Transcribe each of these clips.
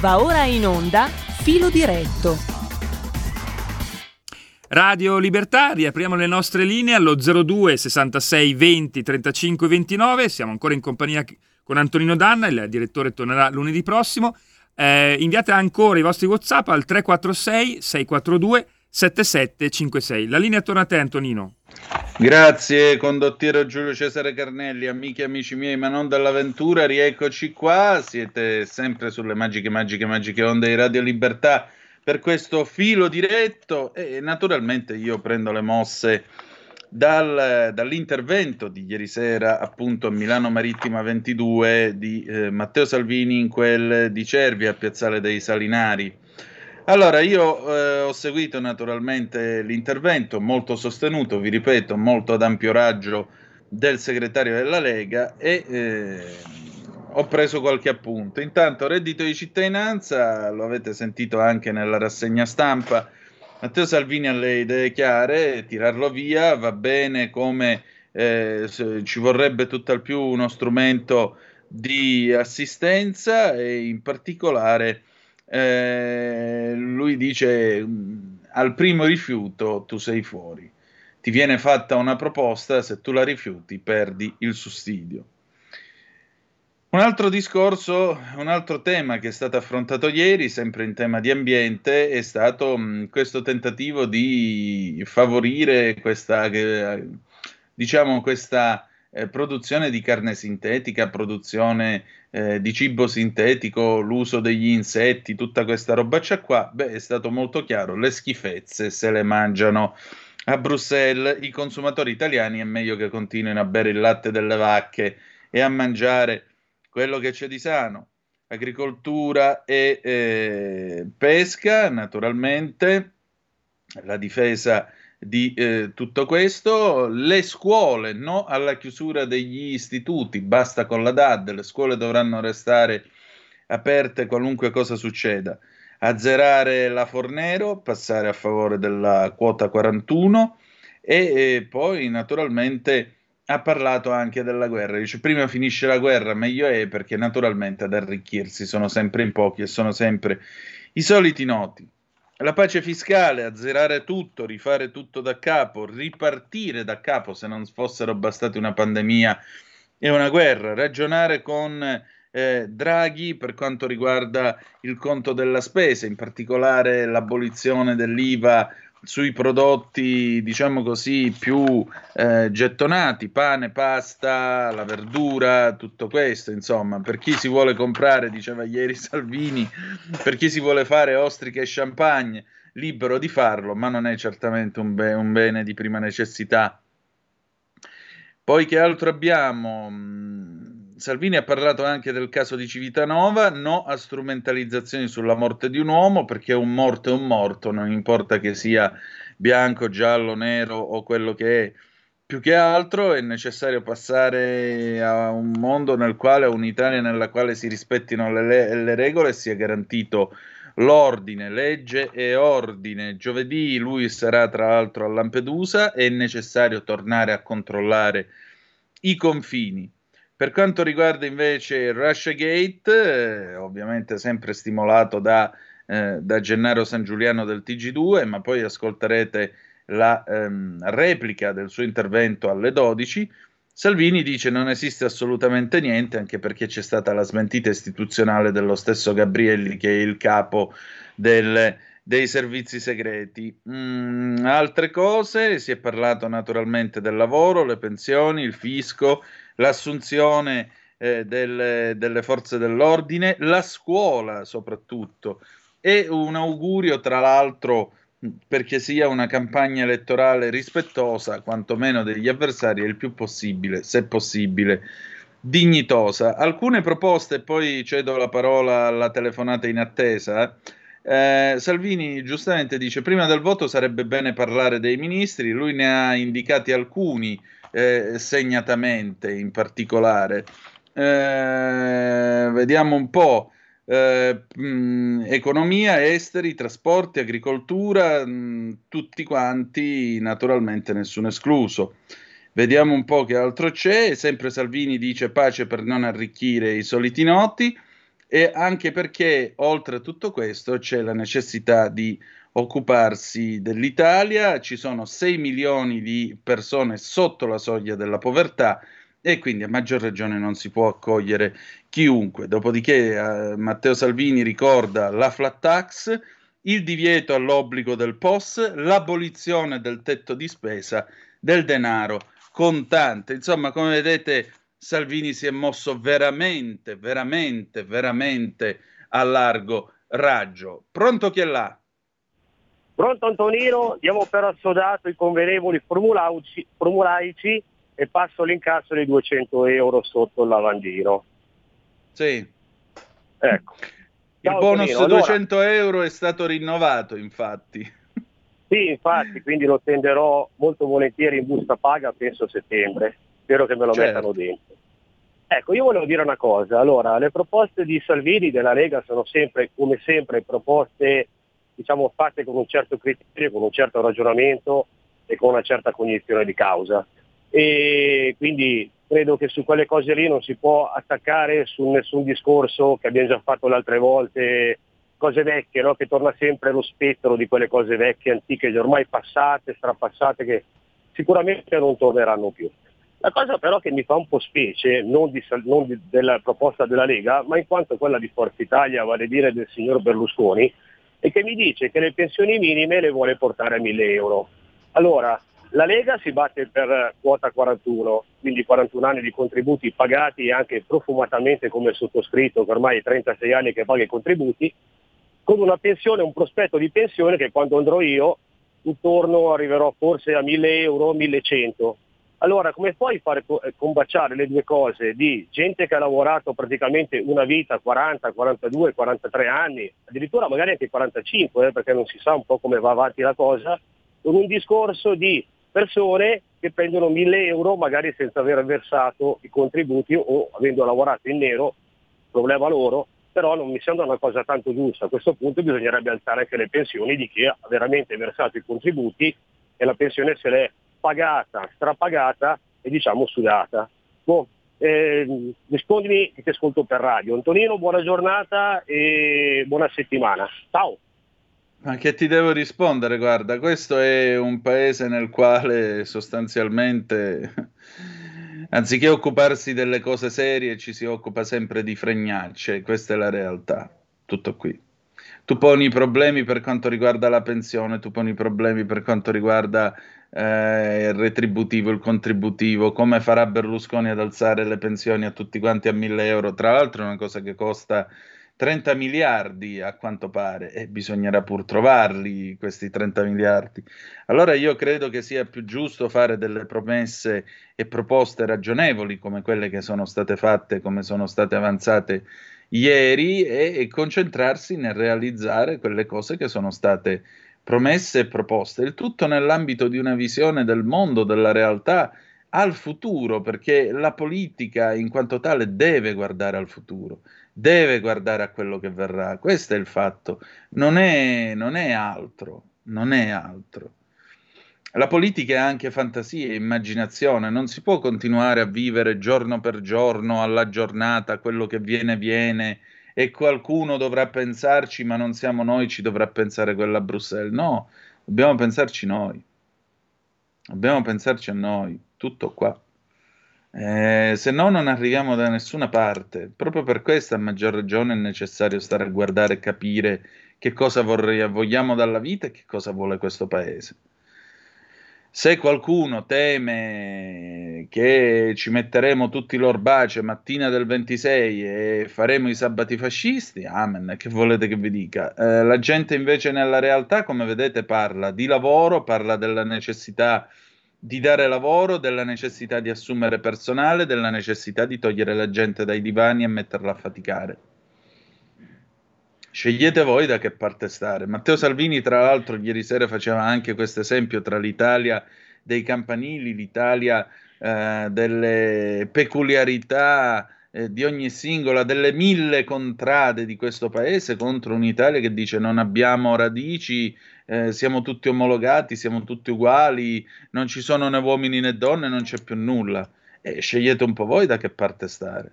Va ora in onda Filo diretto. Radio Libertà, riapriamo le nostre linee allo 02 66 20 35 29. Siamo ancora in compagnia con Antonino Danna, il direttore tornerà lunedì prossimo. Eh, inviate ancora i vostri WhatsApp al 346 642 7756. La linea torna a te, Antonino. Grazie, condottiero Giulio Cesare Carnelli, amici e amici miei, ma non dall'avventura, rieccoci qua. Siete sempre sulle magiche, magiche, magiche onde di Radio Libertà per questo filo diretto e naturalmente io prendo le mosse dal, dall'intervento di ieri sera appunto a Milano Marittima 22 di eh, Matteo Salvini in quel di Cervi a Piazzale dei Salinari. Allora, io eh, ho seguito naturalmente l'intervento molto sostenuto, vi ripeto, molto ad ampio raggio del segretario della Lega e eh, ho preso qualche appunto. Intanto, reddito di cittadinanza, lo avete sentito anche nella rassegna stampa, Matteo Salvini ha le idee chiare, tirarlo via va bene come eh, ci vorrebbe tutt'al più uno strumento di assistenza e in particolare eh, lui dice al primo rifiuto tu sei fuori, ti viene fatta una proposta, se tu la rifiuti perdi il sussidio. Un altro discorso, un altro tema che è stato affrontato ieri, sempre in tema di ambiente, è stato mh, questo tentativo di favorire questa, eh, diciamo, questa eh, produzione di carne sintetica, produzione eh, di cibo sintetico, l'uso degli insetti, tutta questa robaccia qua, beh, è stato molto chiaro, le schifezze se le mangiano. A Bruxelles i consumatori italiani è meglio che continuino a bere il latte delle vacche e a mangiare quello che c'è di sano, agricoltura e eh, pesca, naturalmente, la difesa di eh, tutto questo, le scuole, no alla chiusura degli istituti, basta con la DAD, le scuole dovranno restare aperte qualunque cosa succeda, azzerare la Fornero, passare a favore della quota 41 e, e poi naturalmente ha parlato anche della guerra. Dice prima finisce la guerra, meglio è perché naturalmente ad arricchirsi sono sempre in pochi e sono sempre i soliti noti. La pace fiscale, azzerare tutto, rifare tutto da capo, ripartire da capo se non fossero bastati una pandemia e una guerra, ragionare con eh, Draghi per quanto riguarda il conto della spesa, in particolare l'abolizione dell'IVA sui prodotti, diciamo così, più eh, gettonati, pane, pasta, la verdura, tutto questo, insomma, per chi si vuole comprare, diceva ieri Salvini, per chi si vuole fare ostriche e champagne, libero di farlo, ma non è certamente un, be- un bene di prima necessità. Poi che altro abbiamo? Salvini ha parlato anche del caso di Civitanova, no a strumentalizzazioni sulla morte di un uomo, perché un morto è un morto, non importa che sia bianco, giallo, nero o quello che è. Più che altro è necessario passare a un mondo nel quale, a un'Italia nella quale si rispettino le, le regole e sia garantito l'ordine, legge e ordine. Giovedì lui sarà tra l'altro a Lampedusa, è necessario tornare a controllare i confini per quanto riguarda invece Russiagate, eh, ovviamente sempre stimolato da, eh, da, Gennaro San Giuliano del TG2, ma poi ascolterete la ehm, replica del suo intervento alle 12. Salvini dice non esiste assolutamente niente, anche perché c'è stata la smentita istituzionale dello stesso Gabrielli, che è il capo del, dei servizi segreti. Mm, altre cose, si è parlato naturalmente del lavoro, le pensioni, il fisco, l'assunzione eh, delle, delle forze dell'ordine, la scuola soprattutto. E un augurio, tra l'altro, perché sia una campagna elettorale rispettosa, quantomeno degli avversari, il più possibile, se possibile, dignitosa. Alcune proposte, poi cedo la parola alla telefonata in attesa. Eh, Salvini giustamente dice: prima del voto sarebbe bene parlare dei ministri, lui ne ha indicati alcuni eh, segnatamente in particolare. Eh, vediamo un po'. Eh, mh, economia, esteri, trasporti, agricoltura, mh, tutti quanti, naturalmente nessuno escluso. Vediamo un po' che altro c'è. Sempre Salvini dice pace per non arricchire i soliti noti. e anche perché oltre a tutto questo c'è la necessità di occuparsi dell'Italia, ci sono 6 milioni di persone sotto la soglia della povertà e quindi a maggior ragione non si può accogliere chiunque. Dopodiché eh, Matteo Salvini ricorda la flat tax, il divieto all'obbligo del POS, l'abolizione del tetto di spesa del denaro contante. Insomma, come vedete, Salvini si è mosso veramente, veramente, veramente a largo raggio. Pronto chi è là? Pronto Antonino, diamo per assodato i convenevoli formulaici, e passo l'incasso di 200 euro sotto il lavandino. Sì. Ecco. Ciao, il bonus Antonino. 200 allora, euro è stato rinnovato, infatti. Sì, infatti, quindi lo tenderò molto volentieri in busta paga, penso a settembre. Spero che me lo certo. mettano dentro. Ecco, io volevo dire una cosa. Allora, le proposte di Salvini della Lega sono sempre, come sempre, proposte diciamo, fatte con un certo criterio, con un certo ragionamento e con una certa cognizione di causa. E quindi credo che su quelle cose lì non si può attaccare su nessun discorso che abbiamo già fatto le altre volte, cose vecchie, no? che torna sempre lo spettro di quelle cose vecchie, antiche, ormai passate, strapassate, che sicuramente non torneranno più. La cosa però che mi fa un po' specie, non, di, non di, della proposta della Lega, ma in quanto quella di Forza Italia, vale a dire del signor Berlusconi, è che mi dice che le pensioni minime le vuole portare a 1000 euro. Allora, la Lega si batte per quota 41, quindi 41 anni di contributi pagati anche profumatamente come sottoscritto, che ormai è 36 anni che paga i contributi, con una pensione, un prospetto di pensione che quando andrò io intorno arriverò forse a 1000 euro, 1100. Allora, come puoi fare eh, combaciare le due cose di gente che ha lavorato praticamente una vita, 40, 42, 43 anni, addirittura magari anche 45, eh, perché non si sa un po' come va avanti la cosa, con un discorso di persone che prendono 1000 euro magari senza aver versato i contributi o avendo lavorato in nero, problema loro, però non mi sembra una cosa tanto giusta. A questo punto bisognerebbe alzare anche le pensioni di chi ha veramente versato i contributi e la pensione se l'è pagata, strapagata e diciamo sudata. Boh, eh, rispondimi che ti ascolto per radio. Antonino, buona giornata e buona settimana. Ciao. Ma che ti devo rispondere? Guarda, questo è un paese nel quale sostanzialmente, anziché occuparsi delle cose serie, ci si occupa sempre di fregnacce. Questa è la realtà. Tutto qui. Tu poni problemi per quanto riguarda la pensione, tu poni problemi per quanto riguarda eh, il retributivo, il contributivo, come farà Berlusconi ad alzare le pensioni a tutti quanti a 1000 euro. Tra l'altro è una cosa che costa 30 miliardi a quanto pare e bisognerà pur trovarli questi 30 miliardi. Allora io credo che sia più giusto fare delle promesse e proposte ragionevoli come quelle che sono state fatte, come sono state avanzate ieri e, e concentrarsi nel realizzare quelle cose che sono state promesse e proposte, il tutto nell'ambito di una visione del mondo, della realtà al futuro, perché la politica in quanto tale deve guardare al futuro, deve guardare a quello che verrà. Questo è il fatto, non è, non è altro, non è altro. La politica è anche fantasia e immaginazione, non si può continuare a vivere giorno per giorno, alla giornata, quello che viene viene, e qualcuno dovrà pensarci, ma non siamo noi, ci dovrà pensare quella a Bruxelles. No, dobbiamo pensarci noi. Dobbiamo pensarci a noi, tutto qua. Eh, se no non arriviamo da nessuna parte. Proprio per questo a maggior ragione è necessario stare a guardare e capire che cosa vorrei, vogliamo dalla vita e che cosa vuole questo paese. Se qualcuno teme che ci metteremo tutti l'orbace mattina del 26 e faremo i sabati fascisti, amen, che volete che vi dica? Eh, la gente invece nella realtà, come vedete, parla di lavoro, parla della necessità di dare lavoro, della necessità di assumere personale, della necessità di togliere la gente dai divani e metterla a faticare. Scegliete voi da che parte stare. Matteo Salvini, tra l'altro, ieri sera faceva anche questo esempio tra l'Italia dei campanili, l'Italia eh, delle peculiarità eh, di ogni singola, delle mille contrade di questo paese contro un'Italia che dice non abbiamo radici, eh, siamo tutti omologati, siamo tutti uguali, non ci sono né uomini né donne, non c'è più nulla. E scegliete un po' voi da che parte stare.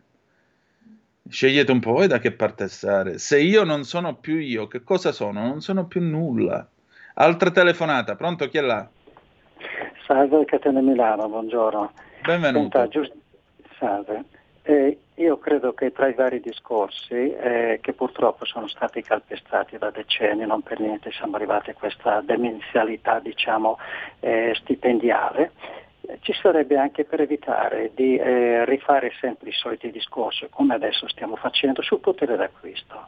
Scegliete un po' voi da che parte stare. Se io non sono più io, che cosa sono? Non sono più nulla. Altra telefonata, pronto chi è là? Salve Catene Milano, buongiorno. Benvenuto. Senta, giust- Salve. Eh, io credo che tra i vari discorsi eh, che purtroppo sono stati calpestati da decenni, non per niente siamo arrivati a questa demenzialità diciamo, eh, stipendiale, ci sarebbe anche per evitare di eh, rifare sempre i soliti discorsi, come adesso stiamo facendo, sul potere d'acquisto.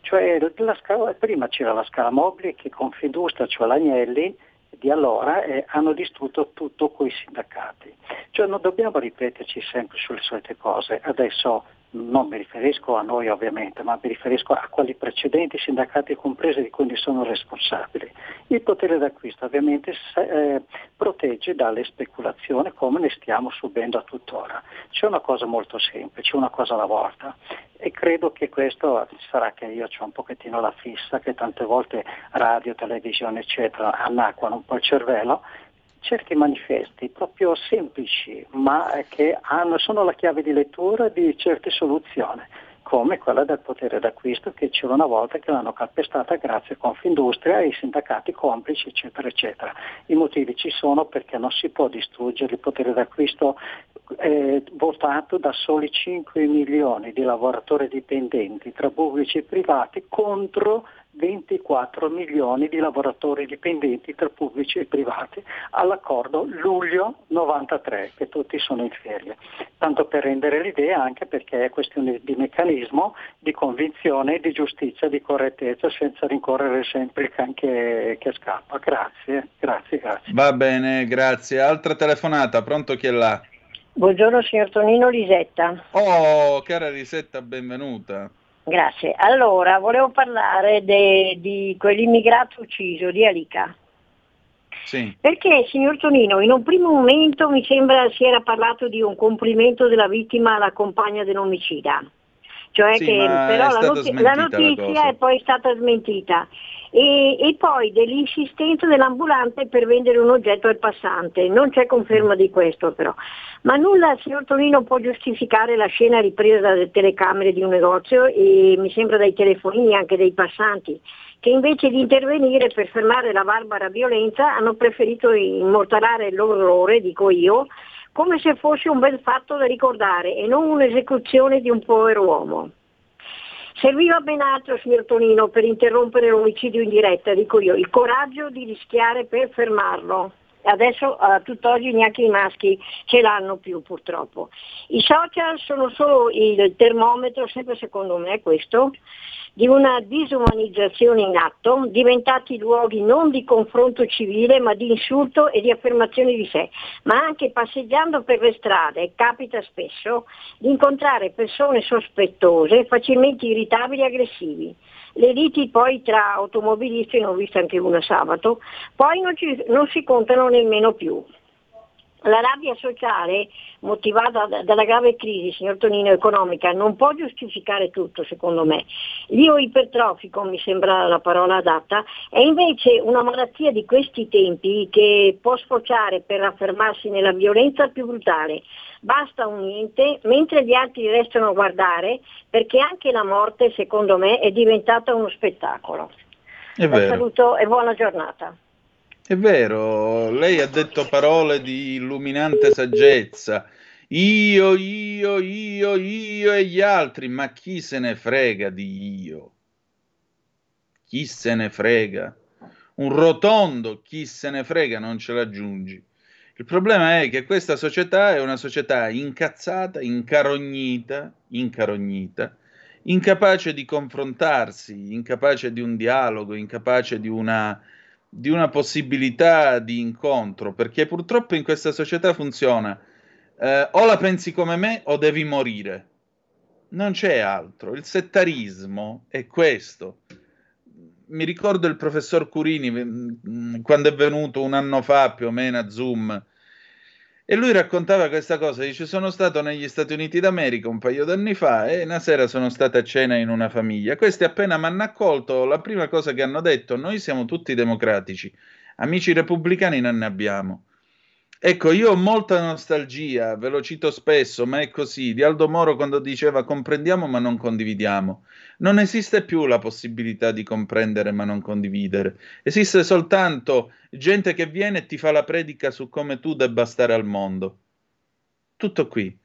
Cioè, scala, prima c'era la scala mobile che Confindustria, cioè l'Agnelli, di allora eh, hanno distrutto tutto coi sindacati. Cioè non dobbiamo ripeterci sempre sulle solite cose. Adesso non mi riferisco a noi ovviamente, ma mi riferisco a quelli precedenti, sindacati compresi di cui sono responsabili. Il potere d'acquisto ovviamente eh, protegge dalle speculazioni come ne stiamo subendo a tuttora. C'è una cosa molto semplice, una cosa alla volta e credo che questo sarà che io ho un pochettino la fissa, che tante volte radio, televisione eccetera annacquano un po' il cervello certi manifesti proprio semplici, ma che hanno, sono la chiave di lettura di certe soluzioni, come quella del potere d'acquisto che c'era una volta che l'hanno calpestata grazie a Confindustria e i sindacati complici, eccetera, eccetera. I motivi ci sono perché non si può distruggere il potere d'acquisto eh, votato da soli 5 milioni di lavoratori dipendenti tra pubblici e privati contro 24 milioni di lavoratori dipendenti tra pubblici e privati all'accordo luglio 93 che tutti sono in ferie. Tanto per rendere l'idea anche perché è questione di meccanismo, di convinzione, di giustizia, di correttezza senza rincorrere sempre il can che, che scappa. Grazie, grazie, grazie. Va bene, grazie. Altra telefonata, pronto chi è là? Buongiorno signor Tonino Lisetta. Oh, cara Lisetta, benvenuta. Grazie. Allora, volevo parlare de, di quell'immigrato ucciso di Alica. Sì. Perché, signor Tonino, in un primo momento mi sembra si era parlato di un complimento della vittima alla compagna dell'omicida. Cioè Sì, che però la, stata not- smentita la la notizia cosa. è poi stata smentita. E, e poi dell'insistenza dell'ambulante per vendere un oggetto al passante. Non c'è conferma di questo però. Ma nulla, signor Tonino, può giustificare la scena ripresa dalle telecamere di un negozio e mi sembra dai telefonini anche dei passanti, che invece di intervenire per fermare la barbara violenza hanno preferito immortalare l'orrore, dico io, come se fosse un bel fatto da ricordare e non un'esecuzione di un povero uomo. Serviva ben altro, signor Tonino, per interrompere l'omicidio in diretta, dico io, il coraggio di rischiare per fermarlo. Adesso a tutt'oggi neanche i maschi ce l'hanno più purtroppo. I social sono solo il termometro, sempre secondo me questo, di una disumanizzazione in atto, diventati luoghi non di confronto civile ma di insulto e di affermazione di sé, ma anche passeggiando per le strade capita spesso di incontrare persone sospettose, facilmente irritabili e aggressivi. Le liti poi tra automobilisti, ne ho vista anche una sabato, poi non, ci- non si contano nemmeno più. La rabbia sociale, motivata da- dalla grave crisi, signor Tonino, economica, non può giustificare tutto, secondo me. L'io ipertrofico, mi sembra la parola adatta, è invece una malattia di questi tempi che può sfociare per affermarsi nella violenza più brutale. Basta un niente, mentre gli altri restano a guardare, perché anche la morte, secondo me, è diventata uno spettacolo. È vero. saluto e buona giornata. È vero, lei ha detto parole di illuminante saggezza. Io, io, io, io e gli altri, ma chi se ne frega di io? Chi se ne frega? Un rotondo chi se ne frega non ce l'aggiungi. Il problema è che questa società è una società incazzata, incarognita, incarognita, incapace di confrontarsi, incapace di un dialogo, incapace di una di una possibilità di incontro, perché purtroppo in questa società funziona eh, o la pensi come me o devi morire. Non c'è altro. Il settarismo è questo. Mi ricordo il professor Curini mm, quando è venuto un anno fa più o meno a Zoom e lui raccontava questa cosa, dice sono stato negli Stati Uniti d'America un paio d'anni fa e una sera sono stata a cena in una famiglia. Questi appena mi hanno accolto, la prima cosa che hanno detto, noi siamo tutti democratici, amici repubblicani non ne abbiamo. Ecco, io ho molta nostalgia, ve lo cito spesso, ma è così, di Aldo Moro quando diceva comprendiamo ma non condividiamo. Non esiste più la possibilità di comprendere ma non condividere. Esiste soltanto gente che viene e ti fa la predica su come tu debba stare al mondo. Tutto qui.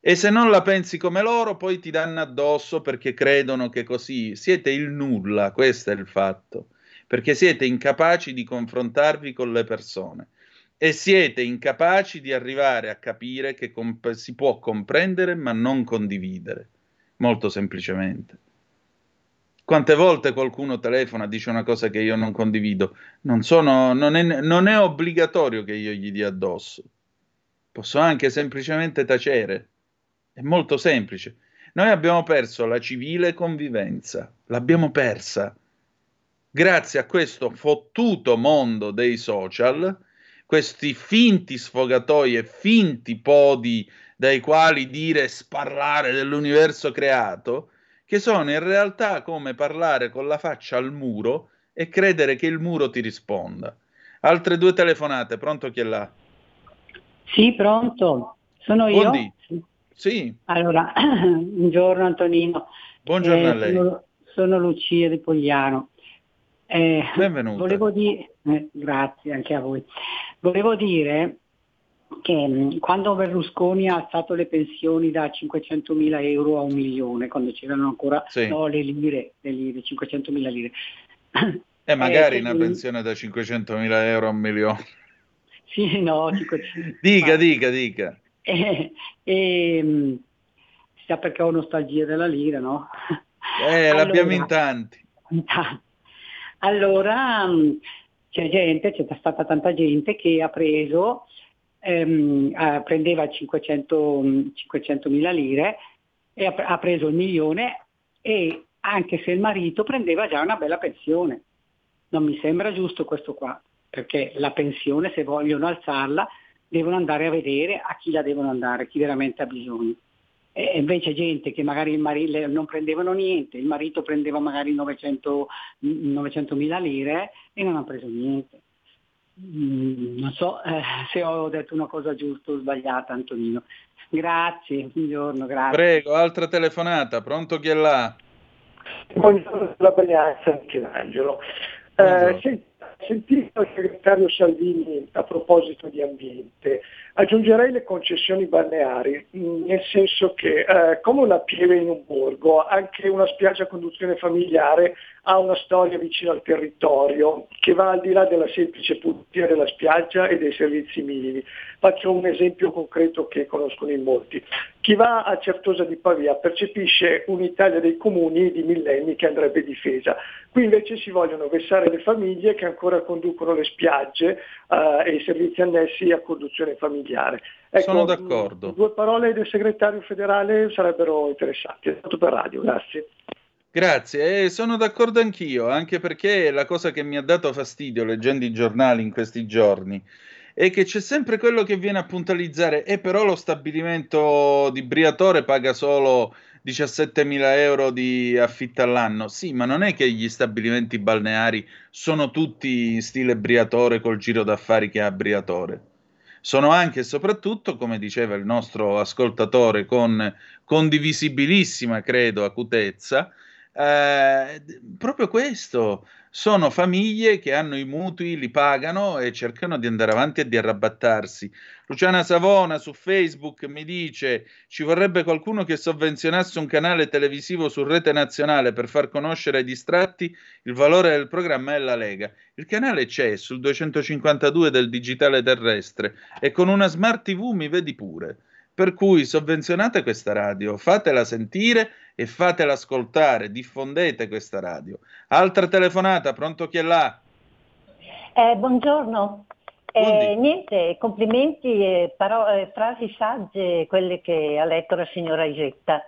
E se non la pensi come loro, poi ti danno addosso perché credono che così siete il nulla, questo è il fatto, perché siete incapaci di confrontarvi con le persone e siete incapaci di arrivare a capire che comp- si può comprendere ma non condividere, molto semplicemente. Quante volte qualcuno telefona dice una cosa che io non condivido? Non, sono, non, è, non è obbligatorio che io gli dia addosso. Posso anche semplicemente tacere. È molto semplice. Noi abbiamo perso la civile convivenza, l'abbiamo persa. Grazie a questo fottuto mondo dei social, questi finti sfogatoi e finti podi dai quali dire sparlare dell'universo creato, che sono in realtà come parlare con la faccia al muro e credere che il muro ti risponda. Altre due telefonate, pronto chi è là? Sì, pronto, sono io. Buondì. Sì. Allora, buongiorno Antonino. Buongiorno eh, a lei. Sono, sono Lucia di Pogliano. Eh, Benvenuta. Volevo dire, eh, grazie anche a voi. Volevo dire che mm, quando Berlusconi ha alzato le pensioni da 500 mila euro a un milione, quando c'erano ancora sì. no, le lire, le lire, 500 mila lire. E eh, magari eh, una pensione da 500 mila euro a un milione. Sì, no, 500... dica, dica, dica. E, e, mm, sia perché ho nostalgia della lira, no? Eh, allora, l'abbiamo in tanti. Allora, mm, c'è gente, c'è stata tanta gente che ha preso, ehm, eh, prendeva 500, 500 mila lire e ha, ha preso il milione e anche se il marito prendeva già una bella pensione. Non mi sembra giusto questo qua, perché la pensione se vogliono alzarla devono andare a vedere a chi la devono andare, chi veramente ha bisogno. E invece gente che magari marito, non prendevano niente, il marito prendeva magari 900, 900 mila lire e non ha preso niente. Mm, non so eh, se ho detto una cosa giusta o sbagliata Antonino. Grazie, buongiorno, grazie. Prego, altra telefonata, pronto chi è là? Buongiorno, la Brianza Michelangelo. Eh, sentito il segretario Salvini a proposito di ambiente, aggiungerei le concessioni balneari, mm, nel senso che eh, come una pieve in un borgo, anche una spiaggia a conduzione familiare ha una storia vicino al territorio che va al di là della semplice pulizia della spiaggia e dei servizi minimi. Faccio un esempio concreto che conoscono in molti. Chi va a Certosa di Pavia percepisce un'Italia dei comuni di millenni che andrebbe difesa. Qui invece si vogliono vessare le famiglie che ancora conducono le spiagge uh, e i servizi annessi a conduzione familiare. Ecco, Sono d'accordo. Due parole del segretario federale sarebbero interessanti. È stato per radio, grazie. Grazie, e sono d'accordo anch'io, anche perché la cosa che mi ha dato fastidio leggendo i giornali in questi giorni è che c'è sempre quello che viene a puntualizzare, e però lo stabilimento di Briatore paga solo 17.000 euro di affitto all'anno. Sì, ma non è che gli stabilimenti balneari sono tutti in stile Briatore col giro d'affari che ha Briatore. Sono anche e soprattutto, come diceva il nostro ascoltatore con condivisibilissima, credo, acutezza, eh, proprio questo, sono famiglie che hanno i mutui, li pagano e cercano di andare avanti e di arrabattarsi. Luciana Savona su Facebook mi dice ci vorrebbe qualcuno che sovvenzionasse un canale televisivo su rete nazionale per far conoscere ai distratti il valore del programma e la Lega. Il canale c'è sul 252 del digitale terrestre e con una smart TV mi vedi pure. Per cui sovvenzionate questa radio, fatela sentire e fatela ascoltare, diffondete questa radio. Altra telefonata, pronto chi è là? Eh, buongiorno. Eh, niente, complimenti e paro- eh, frasi sagge, quelle che ha letto la signora Isetta.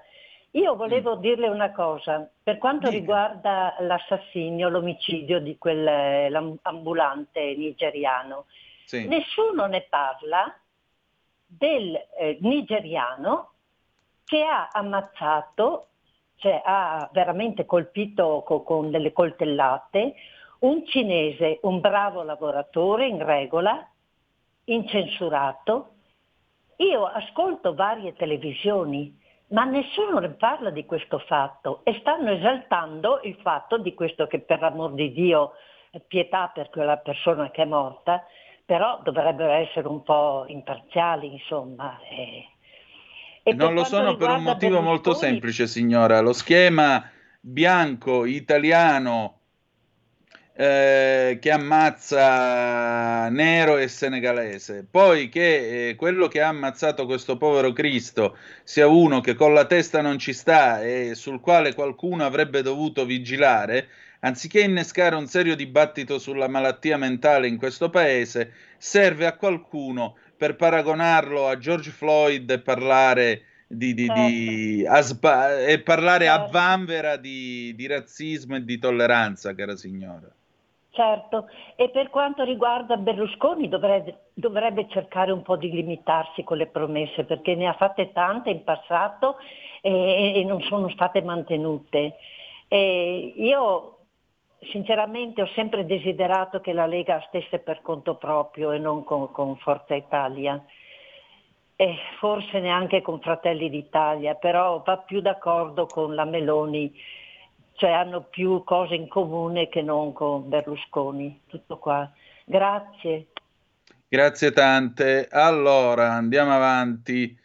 Io volevo mm. dirle una cosa, per quanto Dica. riguarda l'assassinio, l'omicidio di quell'ambulante nigeriano, sì. nessuno ne parla del eh, nigeriano che ha ammazzato, cioè ha veramente colpito co- con delle coltellate un cinese, un bravo lavoratore in regola, incensurato. Io ascolto varie televisioni, ma nessuno ne parla di questo fatto e stanno esaltando il fatto di questo che per amor di Dio pietà per quella persona che è morta, però dovrebbero essere un po' imparziali, insomma. E, e non lo sono per un motivo molto semplice, signora. Lo schema bianco italiano eh, che ammazza nero e senegalese. Poi che eh, quello che ha ammazzato questo povero Cristo sia uno che con la testa non ci sta e sul quale qualcuno avrebbe dovuto vigilare, anziché innescare un serio dibattito sulla malattia mentale in questo paese, serve a qualcuno per paragonarlo a George Floyd e parlare di, di, di aspa- e parlare a certo. vanvera di, di razzismo e di tolleranza, cara signora. Certo, e per quanto riguarda Berlusconi dovrebbe, dovrebbe, cercare un po' di limitarsi con le promesse perché ne ha fatte tante in passato e, e non sono state mantenute. E io sinceramente ho sempre desiderato che la Lega stesse per conto proprio e non con, con Forza Italia e forse neanche con Fratelli d'Italia, però va più d'accordo con la Meloni cioè hanno più cose in comune che non con Berlusconi. Tutto qua. Grazie. Grazie tante. Allora, andiamo avanti.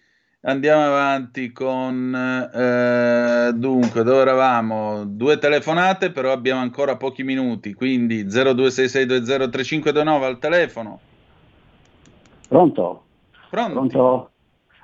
Andiamo avanti con eh, dunque, dove eravamo? Due telefonate, però abbiamo ancora pochi minuti, quindi 0266203529 al telefono. Pronto? Pronto? Pronto?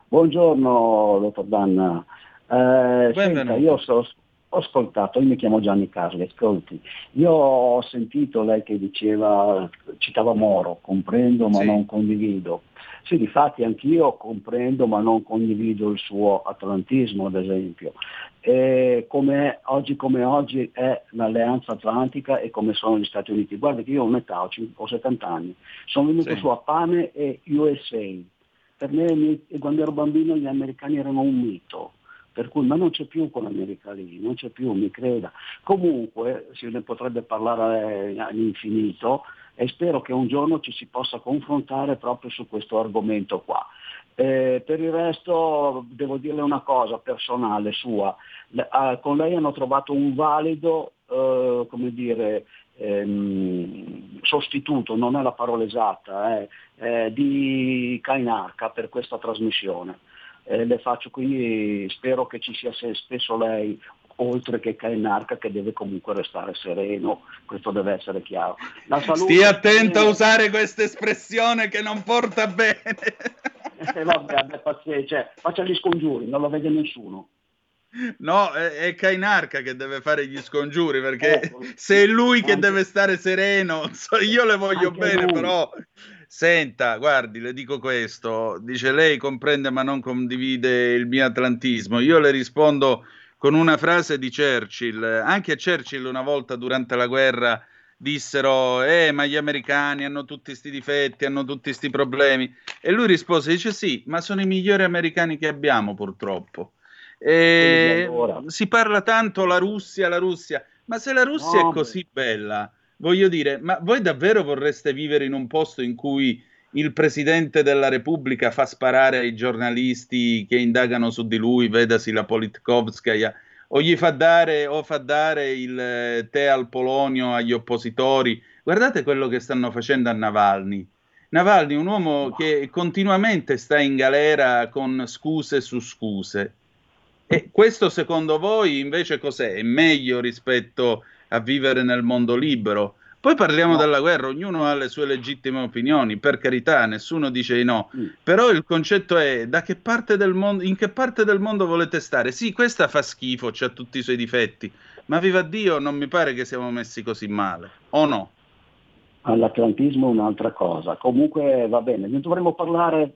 Buongiorno, dottor Danna. Eh, senta, io so, ho ascoltato, io mi chiamo Gianni Carli, ascolti, io ho sentito lei che diceva, citava Moro, comprendo ma sì. non condivido. Sì, difatti anch'io comprendo ma non condivido il suo atlantismo, ad esempio. E come oggi come oggi è l'alleanza atlantica e come sono gli Stati Uniti. Guarda che io ho un'età, ho 70 anni, sono venuto sì. su a pane e USA. Per me quando ero bambino gli americani erano un mito per cui, ma non c'è più quell'America lì, non c'è più, mi creda. Comunque se ne potrebbe parlare all'infinito e spero che un giorno ci si possa confrontare proprio su questo argomento qua. Eh, per il resto devo dirle una cosa personale sua, Le, eh, con lei hanno trovato un valido, eh, come dire, ehm, sostituto, non è la parola esatta, eh, eh di Kainarca per questa trasmissione eh, le faccio quindi, spero che ci sia spesso lei oltre che Kainarca che deve comunque restare sereno, questo deve essere chiaro. Stia attento a usare questa espressione che non porta bene. eh, vabbè, pazienza, cioè, faccia gli scongiuri, non lo vede nessuno. No, è, Kainarca che deve fare gli scongiuri perché ecco, se è lui che deve stare sereno, io le voglio bene, lui. però Senta, guardi, le dico questo, dice lei comprende ma non condivide il mio atlantismo. Io le rispondo con una frase di Churchill. Anche Churchill una volta durante la guerra dissero, eh, ma gli americani hanno tutti questi difetti, hanno tutti questi problemi. E lui rispose, dice sì, ma sono i migliori americani che abbiamo purtroppo. E si parla tanto la Russia, la Russia, ma se la Russia no, è così bella voglio dire, ma voi davvero vorreste vivere in un posto in cui il presidente della Repubblica fa sparare ai giornalisti che indagano su di lui, vedasi la Politkovskaya, o gli fa dare, o fa dare il eh, tè al polonio agli oppositori? Guardate quello che stanno facendo a Navalny. Navalny è un uomo che continuamente sta in galera con scuse su scuse. E questo secondo voi invece cos'è? È meglio rispetto a vivere nel mondo libero. Poi parliamo no. della guerra, ognuno ha le sue legittime opinioni, per carità, nessuno dice di no. Mm. Però il concetto è da che parte del mondo, in che parte del mondo volete stare? Sì, questa fa schifo, ha tutti i suoi difetti, ma viva Dio, non mi pare che siamo messi così male, o no? All'atlantismo è un'altra cosa. Comunque va bene, ne dovremmo parlare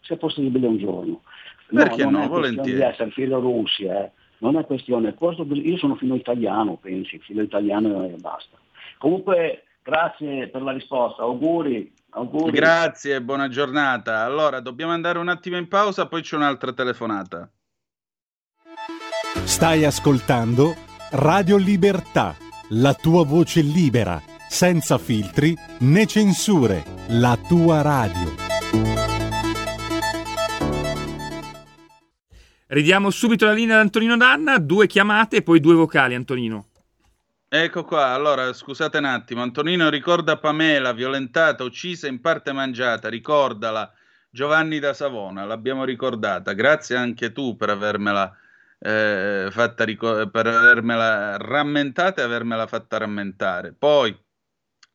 se possibile un giorno. Perché no? no volentieri. di essere filo russi, eh non è questione, io sono filo italiano, pensi, filo italiano e basta. Comunque, grazie per la risposta, auguri. auguri. Grazie, buona giornata. Allora, dobbiamo andare un attimo in pausa, poi c'è un'altra telefonata. Stai ascoltando Radio Libertà, la tua voce libera, senza filtri né censure, la tua radio. Ridiamo subito la linea ad Antonino Danna, due chiamate e poi due vocali, Antonino. Ecco qua, allora scusate un attimo, Antonino ricorda Pamela violentata, uccisa, in parte mangiata, ricordala. Giovanni da Savona, l'abbiamo ricordata, grazie anche tu per avermela, eh, fatta ricor- per avermela rammentata e avermela fatta rammentare. Poi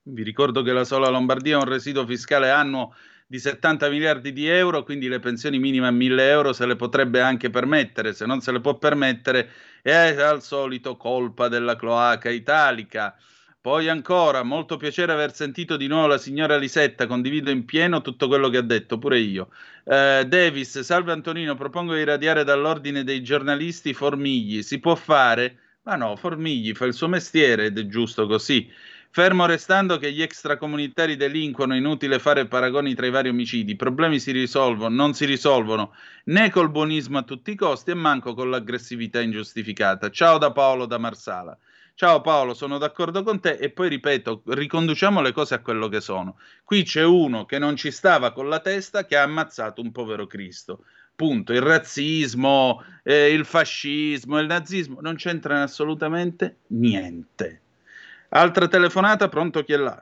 vi ricordo che la sola Lombardia ha un residuo fiscale annuo di 70 miliardi di euro, quindi le pensioni minime a 1000 euro se le potrebbe anche permettere, se non se le può permettere è al solito colpa della cloaca italica. Poi ancora, molto piacere aver sentito di nuovo la signora Lisetta, condivido in pieno tutto quello che ha detto, pure io. Eh, Davis, salve Antonino, propongo di radiare dall'ordine dei giornalisti Formigli, si può fare? Ma no, Formigli fa il suo mestiere ed è giusto così. Fermo restando che gli extracomunitari delinquono, inutile fare paragoni tra i vari omicidi, i problemi si risolvono, non si risolvono né col buonismo a tutti i costi e manco con l'aggressività ingiustificata. Ciao da Paolo da Marsala. Ciao Paolo, sono d'accordo con te e poi ripeto, riconduciamo le cose a quello che sono. Qui c'è uno che non ci stava con la testa che ha ammazzato un povero Cristo. Punto. Il razzismo, eh, il fascismo, il nazismo non c'entrano assolutamente niente. Altra telefonata, pronto chi è là?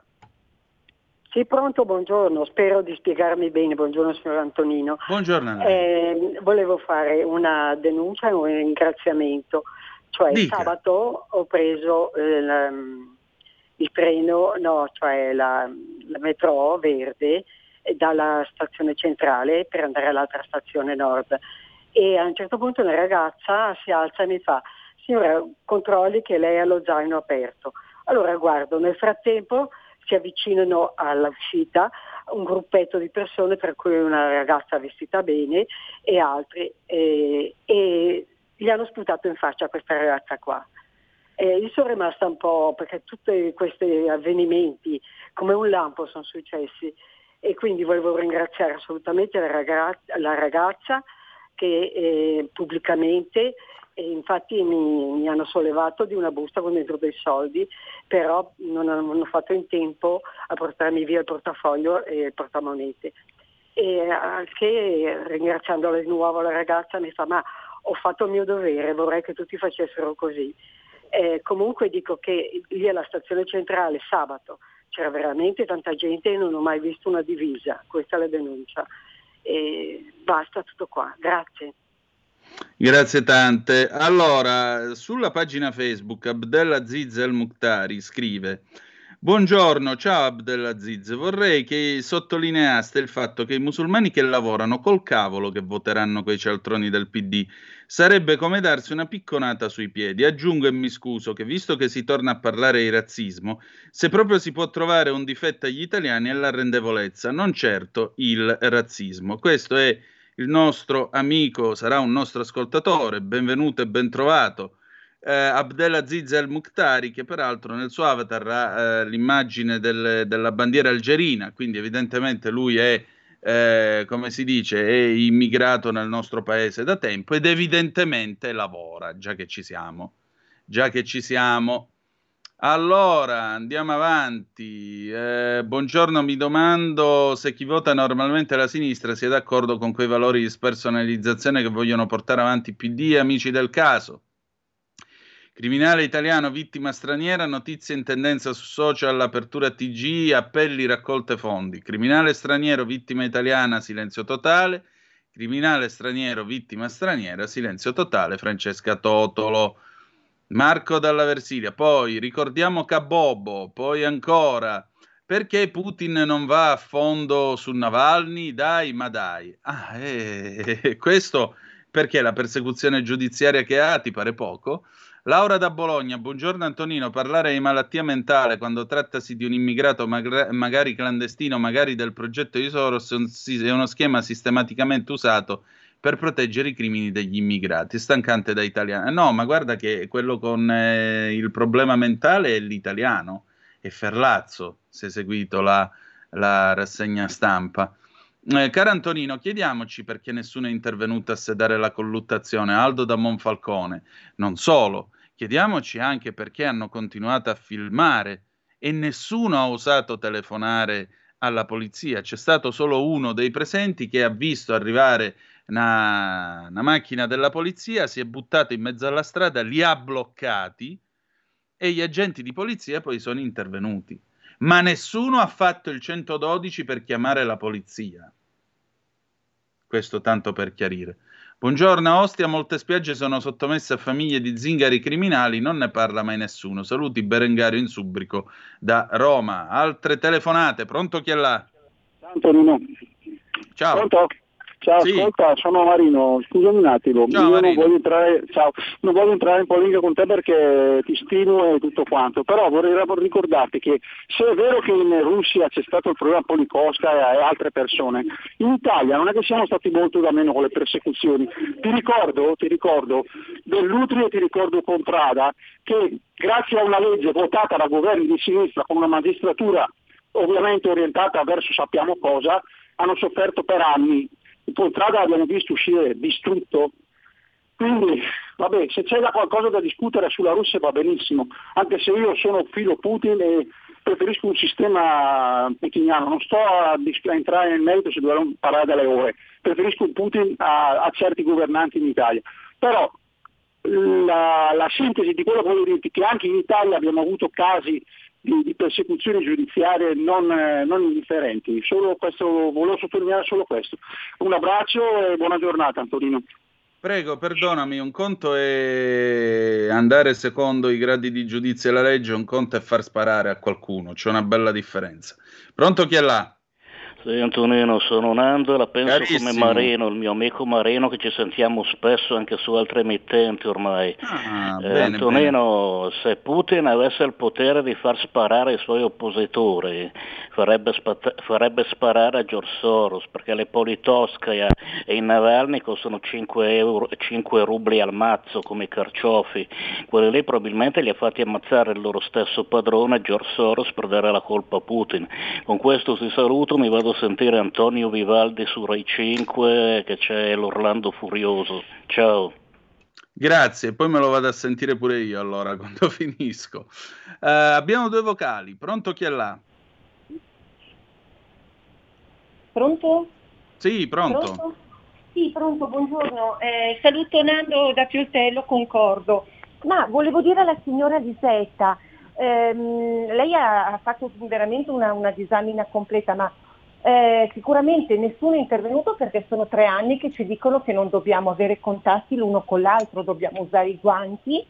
Sì, pronto, buongiorno, spero di spiegarmi bene, buongiorno signor Antonino. Buongiorno. Eh, volevo fare una denuncia e un ringraziamento, cioè Dica. sabato ho preso eh, la, il treno, no, cioè la, la metro verde eh, dalla stazione centrale per andare all'altra stazione nord e a un certo punto una ragazza si alza e mi fa, signora controlli che lei ha lo zaino aperto. Allora guardo, nel frattempo si avvicinano all'uscita un gruppetto di persone, tra cui una ragazza vestita bene e altri, e, e gli hanno sputato in faccia questa ragazza qua. E io sono rimasta un po' perché tutti questi avvenimenti come un lampo sono successi e quindi volevo ringraziare assolutamente la ragazza, la ragazza che eh, pubblicamente e infatti mi, mi, hanno sollevato di una busta con dentro dei soldi, però non hanno fatto in tempo a portarmi via il portafoglio e il portamonete. E anche ringraziandola di nuovo la ragazza mi fa ma ho fatto il mio dovere, vorrei che tutti facessero così. Eh, comunque dico che lì alla stazione centrale sabato c'era veramente tanta gente e non ho mai visto una divisa, questa è la denuncia. E basta tutto qua, grazie. Grazie tante. Allora, sulla pagina Facebook Abdelaziz El Muktari scrive Buongiorno, ciao Abdelaziz, vorrei che sottolineaste il fatto che i musulmani che lavorano col cavolo che voteranno quei cialtroni del PD sarebbe come darsi una picconata sui piedi. Aggiungo e mi scuso che visto che si torna a parlare di razzismo, se proprio si può trovare un difetto agli italiani è l'arrendevolezza, non certo il razzismo. Questo è il nostro amico, sarà un nostro ascoltatore, benvenuto e bentrovato, eh, Abdelaziz El Mukhtari, che peraltro nel suo avatar ha eh, l'immagine del, della bandiera algerina, quindi evidentemente lui è, eh, come si dice, è immigrato nel nostro paese da tempo ed evidentemente lavora, già che ci siamo. Già che ci siamo, allora, andiamo avanti. Eh, buongiorno, mi domando se chi vota normalmente la sinistra sia d'accordo con quei valori di spersonalizzazione che vogliono portare avanti PD e amici del caso. Criminale italiano, vittima straniera, notizie in tendenza su social, apertura TG, appelli, raccolte fondi. Criminale straniero, vittima italiana, silenzio totale. Criminale straniero, vittima straniera, silenzio totale. Francesca Totolo. Marco dalla Versilia, poi ricordiamo Kabobo, poi ancora perché Putin non va a fondo su Navalny? Dai, ma dai. Ah, eh, eh, questo perché la persecuzione giudiziaria che ha ti pare poco? Laura da Bologna, buongiorno Antonino, parlare di malattia mentale quando trattasi di un immigrato magra- magari clandestino, magari del progetto di Soros, è uno schema sistematicamente usato per proteggere i crimini degli immigrati. Stancante da italiano. No, ma guarda che quello con eh, il problema mentale è l'italiano, è Ferlazzo, se hai seguito la, la rassegna stampa. Eh, caro Antonino, chiediamoci perché nessuno è intervenuto a sedare la colluttazione. Aldo da Monfalcone. Non solo, chiediamoci anche perché hanno continuato a filmare e nessuno ha osato telefonare alla polizia. C'è stato solo uno dei presenti che ha visto arrivare una, una macchina della polizia, si è buttato in mezzo alla strada, li ha bloccati e gli agenti di polizia poi sono intervenuti. Ma nessuno ha fatto il 112 per chiamare la polizia. Questo tanto per chiarire. Buongiorno Ostia, molte spiagge sono sottomesse a famiglie di zingari criminali, non ne parla mai nessuno. Saluti Berengario in Subrico da Roma. Altre telefonate, pronto chi è là? Tanto Nuno. Ciao. Pronto? Ciao, sì. ascolta, sono Marino, scusami un attimo, ciao, io. Non, voglio entrare, ciao, non voglio entrare in polemica con te perché ti stimo e tutto quanto, però vorrei ricordarti che se è vero che in Russia c'è stato il problema Polikowska e altre persone, in Italia non è che siamo stati molto da meno con le persecuzioni. Ti ricordo, ti ricordo dell'Utri e ti ricordo Contrada che grazie a una legge votata da governi di sinistra con una magistratura ovviamente orientata verso sappiamo cosa, hanno sofferto per anni il Contrada l'abbiamo visto uscire distrutto. Quindi, vabbè, se c'è da qualcosa da discutere sulla Russia va benissimo, anche se io sono filo Putin e preferisco un sistema putiniano, non sto a, a entrare nel merito se dovremmo parlare delle ore, preferisco un Putin a, a certi governanti in Italia. Però la, la sintesi di quello che voglio dirti che anche in Italia abbiamo avuto casi di, di persecuzioni giudiziarie non, eh, non indifferenti. Solo questo, volevo sottolineare solo questo. Un abbraccio e buona giornata Antonino. Prego, perdonami, un conto è andare secondo i gradi di giudizio e la legge, un conto è far sparare a qualcuno, c'è una bella differenza. Pronto chi è là? Sì, Antonino, sono Nando, la penso Carissimo. come Marino, il mio amico Marino che ci sentiamo spesso anche su altre emittenti ormai. Ah, Eh, bene, Antonino, se Putin avesse il potere di far sparare ai suoi oppositori, farebbe, spat- farebbe sparare a George Soros, perché le Politoskaya e i Navalny costano 5, euro, 5 rubli al mazzo come i carciofi. Quelli lì probabilmente li ha fatti ammazzare il loro stesso padrone, George Soros, per dare la colpa a Putin. Con questo ti saluto, mi vado a sentire Antonio Vivaldi su Rai 5 che c'è l'Orlando Furioso. Ciao. Grazie, poi me lo vado a sentire pure io allora quando finisco. Eh, abbiamo due vocali, pronto chi è là? Pronto? Sì, pronto. Sì, pronto, buongiorno. Eh, saluto Nando da Pioltello, concordo. Ma volevo dire alla signora Lisetta, ehm, lei ha, ha fatto veramente una, una disamina completa, ma eh, sicuramente nessuno è intervenuto perché sono tre anni che ci dicono che non dobbiamo avere contatti l'uno con l'altro, dobbiamo usare i guanti,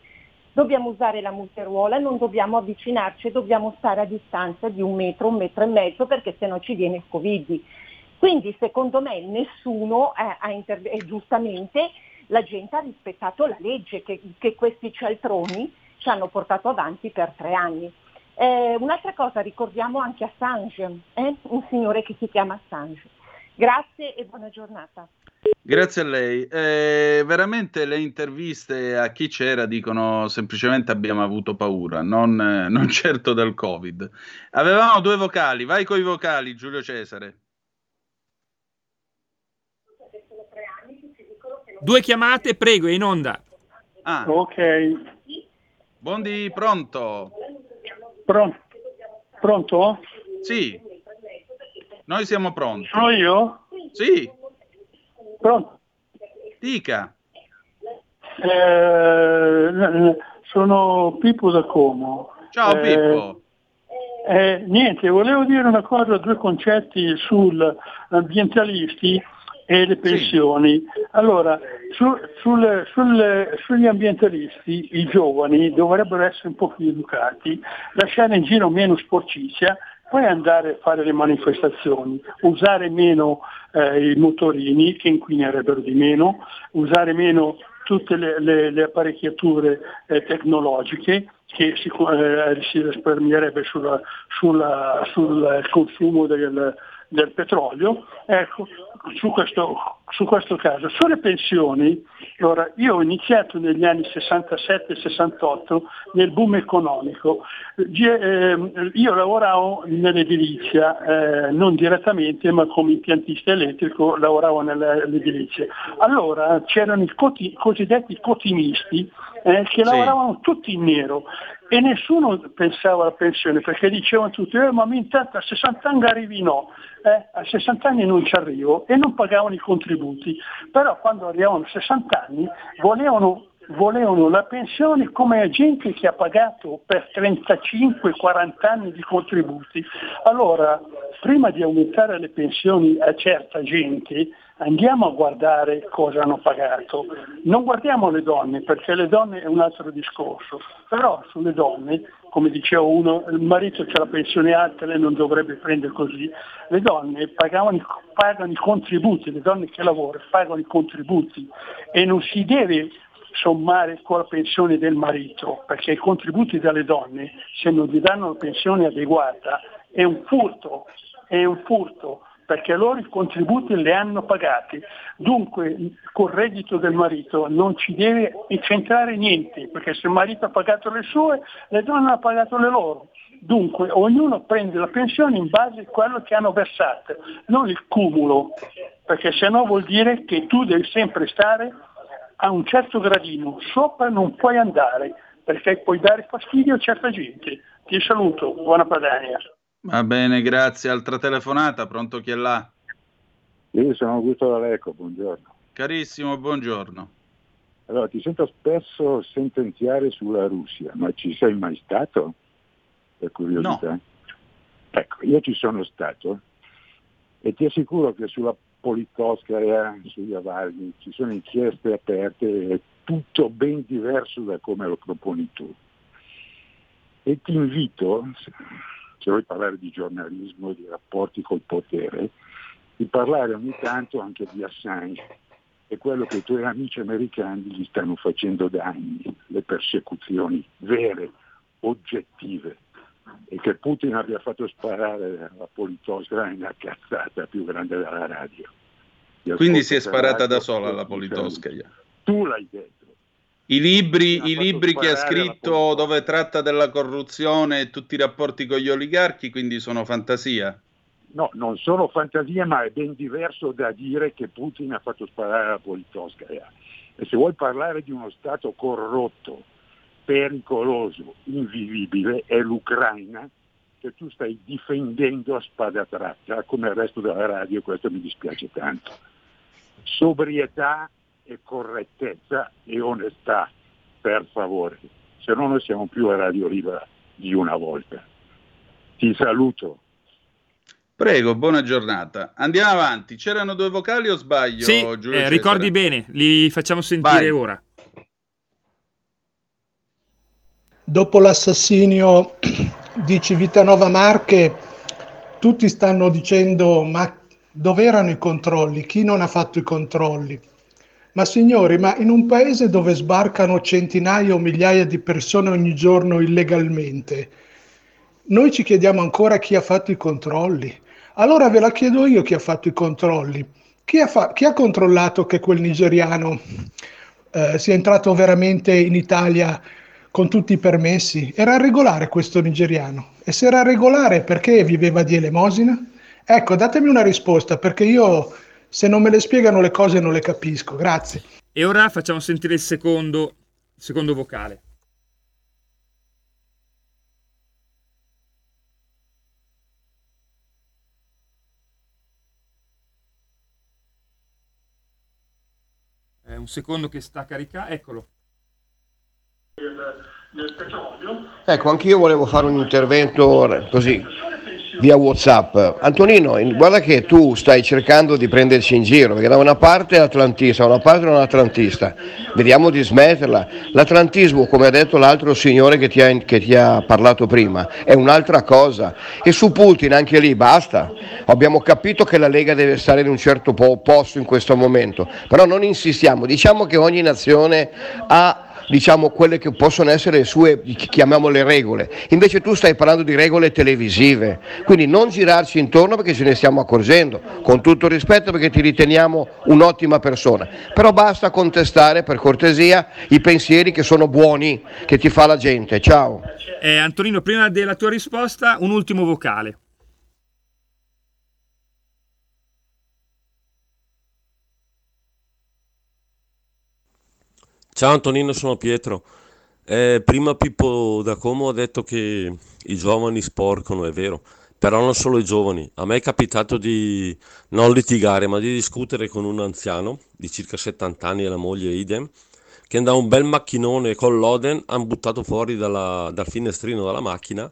dobbiamo usare la multeruola, non dobbiamo avvicinarci, dobbiamo stare a distanza di un metro, un metro e mezzo perché sennò ci viene il Covid. Quindi secondo me nessuno ha, ha interve- e giustamente la gente ha rispettato la legge che, che questi cialtroni ci hanno portato avanti per tre anni. Eh, un'altra cosa, ricordiamo anche Assange, eh? un signore che si chiama Assange. Grazie e buona giornata. Grazie a lei. Eh, veramente le interviste a chi c'era dicono semplicemente abbiamo avuto paura, non, eh, non certo del Covid. Avevamo due vocali, vai con i vocali Giulio Cesare. Due chiamate, prego, è in onda. Ah, Ok, Bondi, pronto? Pron- pronto? Sì, noi siamo pronti. Sono io? Sì, Pronto? dica. Eh, sono Pippo da Como. Ciao Eh, Pippo. eh, niente, volevo dire una cosa, due concetti sull'ambientalisti e le pensioni. Allora, su- sul- sul- sugli ambientalisti, i giovani dovrebbero essere un po' più educati, lasciare in giro meno sporcizia, poi andare a fare le manifestazioni, usare meno eh, i motorini che inquinerebbero di meno, usare meno tutte le, le- le apparecchiature eh, tecnologiche che si, eh, si risparmierebbe sulla- sulla- sul consumo del, del petrolio. Ecco, su questo, su questo caso. Sulle pensioni, allora, io ho iniziato negli anni 67-68 nel boom economico. Ehm, io lavoravo nell'edilizia, eh, non direttamente, ma come impiantista elettrico lavoravo nell'edilizia. Allora c'erano i cosiddetti cotimisti eh, che sì. lavoravano tutti in nero e nessuno pensava alla pensione perché dicevano tutti eh, ma intanto a 60 anni arrivi no, eh, a 60 anni non ci arrivo e non pagavano i contributi, però quando arrivavano a 60 anni volevano volevano la pensione come agente che ha pagato per 35-40 anni di contributi. Allora, prima di aumentare le pensioni a certa gente, andiamo a guardare cosa hanno pagato. Non guardiamo le donne, perché le donne è un altro discorso, però sulle donne, come diceva uno, il marito ha la pensione alta, lei non dovrebbe prendere così, le donne pagavano, pagano i contributi, le donne che lavorano pagano i contributi. E non si deve sommare con la pensione del marito, perché i contributi delle donne, se non gli danno una pensione adeguata, è un furto, è un furto, perché loro i contributi li hanno pagati. Dunque col reddito del marito non ci deve centrare niente, perché se il marito ha pagato le sue, le donne hanno pagato le loro. Dunque ognuno prende la pensione in base a quello che hanno versato, non il cumulo, perché se no vuol dire che tu devi sempre stare a un certo gradino, sopra non puoi andare perché puoi dare fastidio a certa gente. Ti saluto, buona Padania. Va bene, grazie. Altra telefonata, pronto chi è là? Io sono Augusto D'Aleco, buongiorno. Carissimo, buongiorno. Allora, ti sento spesso sentenziare sulla Russia, ma ci sei mai stato? Per curiosità. No. Ecco, io ci sono stato e ti assicuro che sulla Politkovskaya, sugli Avaldi, ci sono inchieste aperte, è tutto ben diverso da come lo proponi tu. E ti invito, se vuoi parlare di giornalismo, di rapporti col potere, di parlare ogni tanto anche di Assange e quello che i tuoi amici americani gli stanno facendo da anni, le persecuzioni vere, oggettive e che Putin abbia fatto sparare la Politkovskaya è una cazzata più grande della radio. Quindi si è sparata da sola la Politkovskaya. Tu l'hai detto. I libri, i libri che ha scritto dove tratta della corruzione e tutti i rapporti con gli oligarchi, quindi sono fantasia? No, non sono fantasia, ma è ben diverso da dire che Putin ha fatto sparare la Politkovskaya. E se vuoi parlare di uno Stato corrotto, pericoloso, invivibile è l'Ucraina che tu stai difendendo a spada tratta, come il resto della radio, questo mi dispiace tanto. Sobrietà e correttezza e onestà, per favore, se no noi siamo più a Radio Libera di una volta. Ti saluto. Prego, buona giornata. Andiamo avanti. C'erano due vocali o sbaglio? Sì, eh, ricordi bene, li facciamo sentire Vai. ora. dopo l'assassinio di Civitanova Marche, tutti stanno dicendo ma dove erano i controlli? Chi non ha fatto i controlli? Ma signori, ma in un paese dove sbarcano centinaia o migliaia di persone ogni giorno illegalmente, noi ci chiediamo ancora chi ha fatto i controlli. Allora ve la chiedo io chi ha fatto i controlli. Chi ha, fa- chi ha controllato che quel nigeriano eh, sia entrato veramente in Italia con tutti i permessi. Era regolare questo nigeriano. E se era regolare, perché viveva di elemosina? Ecco, datemi una risposta, perché io se non me le spiegano le cose non le capisco. Grazie. E ora facciamo sentire il secondo, il secondo vocale. È un secondo che sta caricando, eccolo. Ecco, anch'io volevo fare un intervento così via Whatsapp. Antonino, guarda che tu stai cercando di prenderci in giro, perché da una parte è l'Atlantista, da una parte non è l'Atlantista. Vediamo di smetterla. L'Atlantismo, come ha detto l'altro signore che ti, ha, che ti ha parlato prima, è un'altra cosa. E su Putin anche lì basta. Abbiamo capito che la Lega deve stare in un certo posto in questo momento, però non insistiamo. Diciamo che ogni nazione ha diciamo, quelle che possono essere le sue, chiamiamole regole. Invece tu stai parlando di regole televisive, quindi non girarci intorno perché ce ne stiamo accorgendo, con tutto rispetto perché ti riteniamo un'ottima persona. Però basta contestare per cortesia i pensieri che sono buoni, che ti fa la gente. Ciao. Eh, Antonino, prima della tua risposta, un ultimo vocale. Ciao Antonino, sono Pietro. Eh, prima Pippo da Como ha detto che i giovani sporcano, è vero, però non solo i giovani. A me è capitato di non litigare, ma di discutere con un anziano di circa 70 anni e la moglie idem, che da un bel macchinone con l'Oden hanno buttato fuori dalla- dal finestrino della macchina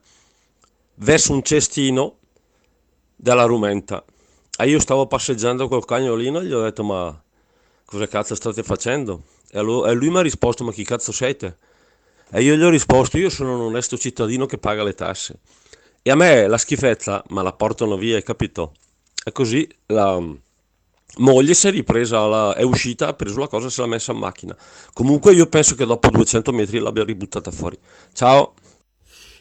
verso un cestino della rumenta. E io stavo passeggiando col cagnolino e gli ho detto ma cosa cazzo state facendo? E, allo- e lui mi ha risposto ma chi cazzo siete? E io gli ho risposto io sono un onesto cittadino che paga le tasse. E a me la schifezza me la portano via, hai capito? E così la moglie si è ripresa, la- è uscita, ha preso la cosa e se l'ha messa in macchina. Comunque io penso che dopo 200 metri l'abbia ributtata fuori. Ciao!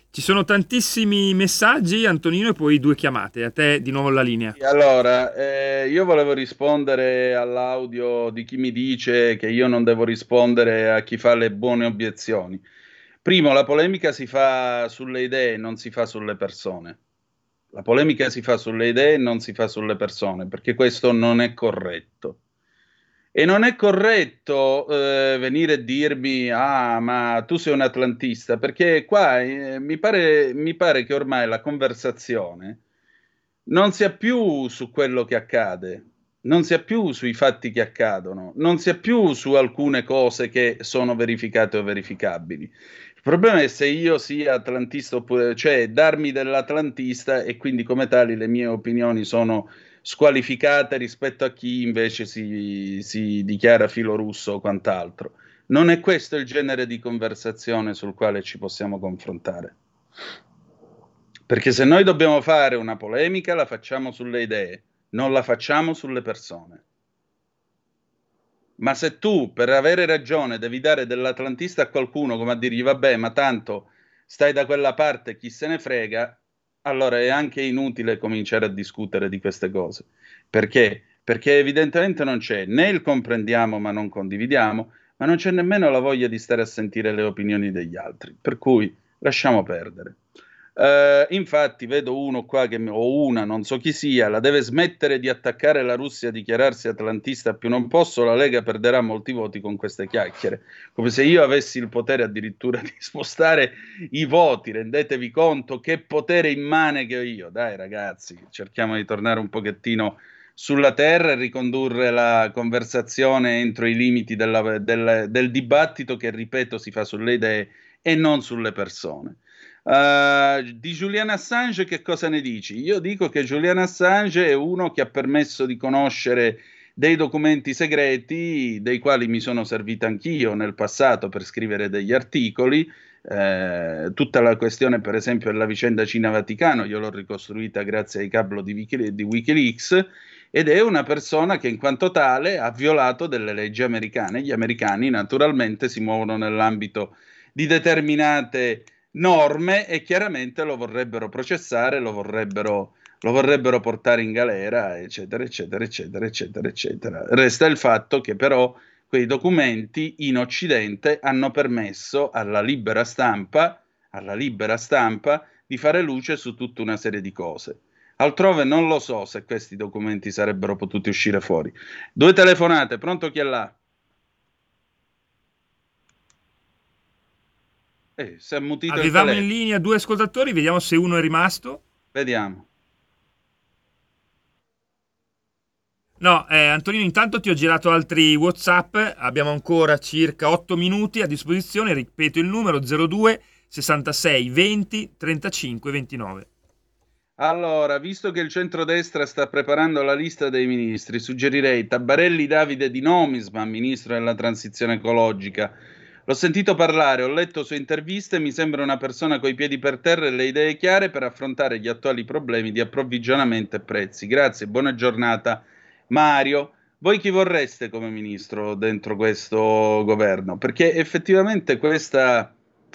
Ci sono tantissimi messaggi, Antonino, e poi due chiamate. A te di nuovo la linea. Allora, eh, io volevo rispondere all'audio di chi mi dice che io non devo rispondere a chi fa le buone obiezioni. Primo, la polemica si fa sulle idee, non si fa sulle persone. La polemica si fa sulle idee non si fa sulle persone, perché questo non è corretto. E non è corretto eh, venire a dirmi, ah, ma tu sei un atlantista, perché qua eh, mi pare, mi pare che ormai la conversazione non sia più su quello che accade, non sia più sui fatti che accadono, non sia più su alcune cose che sono verificate o verificabili. Il problema è se io sia atlantista oppure, cioè darmi dell'atlantista e quindi come tali le mie opinioni sono squalificate rispetto a chi invece si, si dichiara filo russo o quant'altro. Non è questo il genere di conversazione sul quale ci possiamo confrontare. Perché se noi dobbiamo fare una polemica, la facciamo sulle idee, non la facciamo sulle persone. Ma se tu, per avere ragione, devi dare dell'atlantista a qualcuno, come a dirgli, vabbè, ma tanto stai da quella parte, chi se ne frega, allora è anche inutile cominciare a discutere di queste cose. Perché? Perché evidentemente non c'è né il comprendiamo ma non condividiamo, ma non c'è nemmeno la voglia di stare a sentire le opinioni degli altri. Per cui lasciamo perdere. Eh, infatti vedo uno qua che, o una, non so chi sia, la deve smettere di attaccare la Russia, dichiararsi atlantista più non posso, la Lega perderà molti voti con queste chiacchiere. Come se io avessi il potere addirittura di spostare i voti, rendetevi conto che potere immane che ho io. Dai ragazzi, cerchiamo di tornare un pochettino sulla terra e ricondurre la conversazione entro i limiti della, del, del dibattito che, ripeto, si fa sulle idee e non sulle persone. Uh, di Julian Assange che cosa ne dici? Io dico che Julian Assange è uno che ha permesso di conoscere dei documenti segreti dei quali mi sono servito anch'io nel passato per scrivere degli articoli. Eh, tutta la questione, per esempio, della vicenda Cina-Vaticano, io l'ho ricostruita grazie ai cablo di, Wiki, di Wikileaks ed è una persona che in quanto tale ha violato delle leggi americane. Gli americani naturalmente si muovono nell'ambito di determinate norme e chiaramente lo vorrebbero processare, lo vorrebbero, lo vorrebbero portare in galera, eccetera, eccetera, eccetera, eccetera, eccetera. Resta il fatto che però quei documenti in Occidente hanno permesso alla libera stampa, alla libera stampa di fare luce su tutta una serie di cose. Altrove non lo so se questi documenti sarebbero potuti uscire fuori. Due telefonate, pronto chi è là? Eh, si è ammutito Avevamo in linea due ascoltatori, vediamo se uno è rimasto. Vediamo. No, eh, Antonino, intanto ti ho girato altri WhatsApp, abbiamo ancora circa 8 minuti a disposizione, ripeto il numero 02 66 20 35 29. Allora, visto che il centrodestra sta preparando la lista dei ministri, suggerirei Tabarelli Davide di Nomisma, ministro della transizione ecologica. L'ho sentito parlare, ho letto sue interviste, mi sembra una persona coi piedi per terra e le idee chiare per affrontare gli attuali problemi di approvvigionamento e prezzi. Grazie, buona giornata. Mario, voi chi vorreste come ministro dentro questo governo? Perché effettivamente questa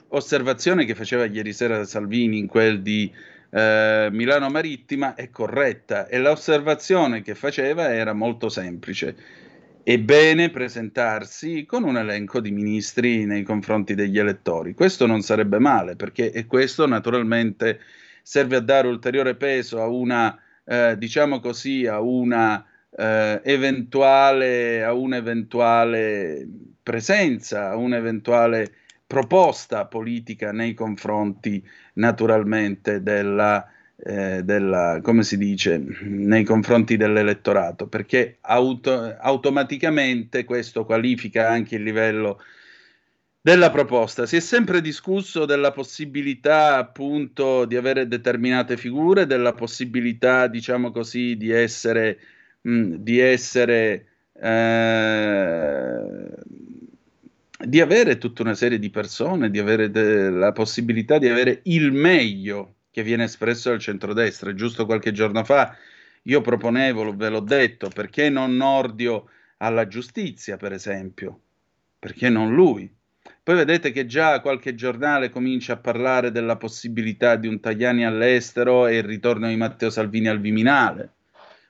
osservazione che faceva ieri sera Salvini in quel di eh, Milano Marittima è corretta e l'osservazione che faceva era molto semplice. È bene presentarsi con un elenco di ministri nei confronti degli elettori. Questo non sarebbe male perché e questo naturalmente serve a dare ulteriore peso a una, eh, diciamo così, a una eh, eventuale, a un eventuale presenza, un'eventuale proposta politica nei confronti naturalmente della, eh, della, come si dice, nei confronti dell'elettorato, perché auto, automaticamente questo qualifica anche il livello della proposta. Si è sempre discusso della possibilità appunto di avere determinate figure, della possibilità, diciamo così, di essere, mh, di essere eh, di avere tutta una serie di persone, di avere de- la possibilità di avere il meglio che viene espresso dal centrodestra. Giusto qualche giorno fa io proponevo, ve l'ho detto, perché non Nordio alla giustizia, per esempio? Perché non lui? Poi vedete che già qualche giornale comincia a parlare della possibilità di un Tagliani all'estero e il ritorno di Matteo Salvini al Viminale.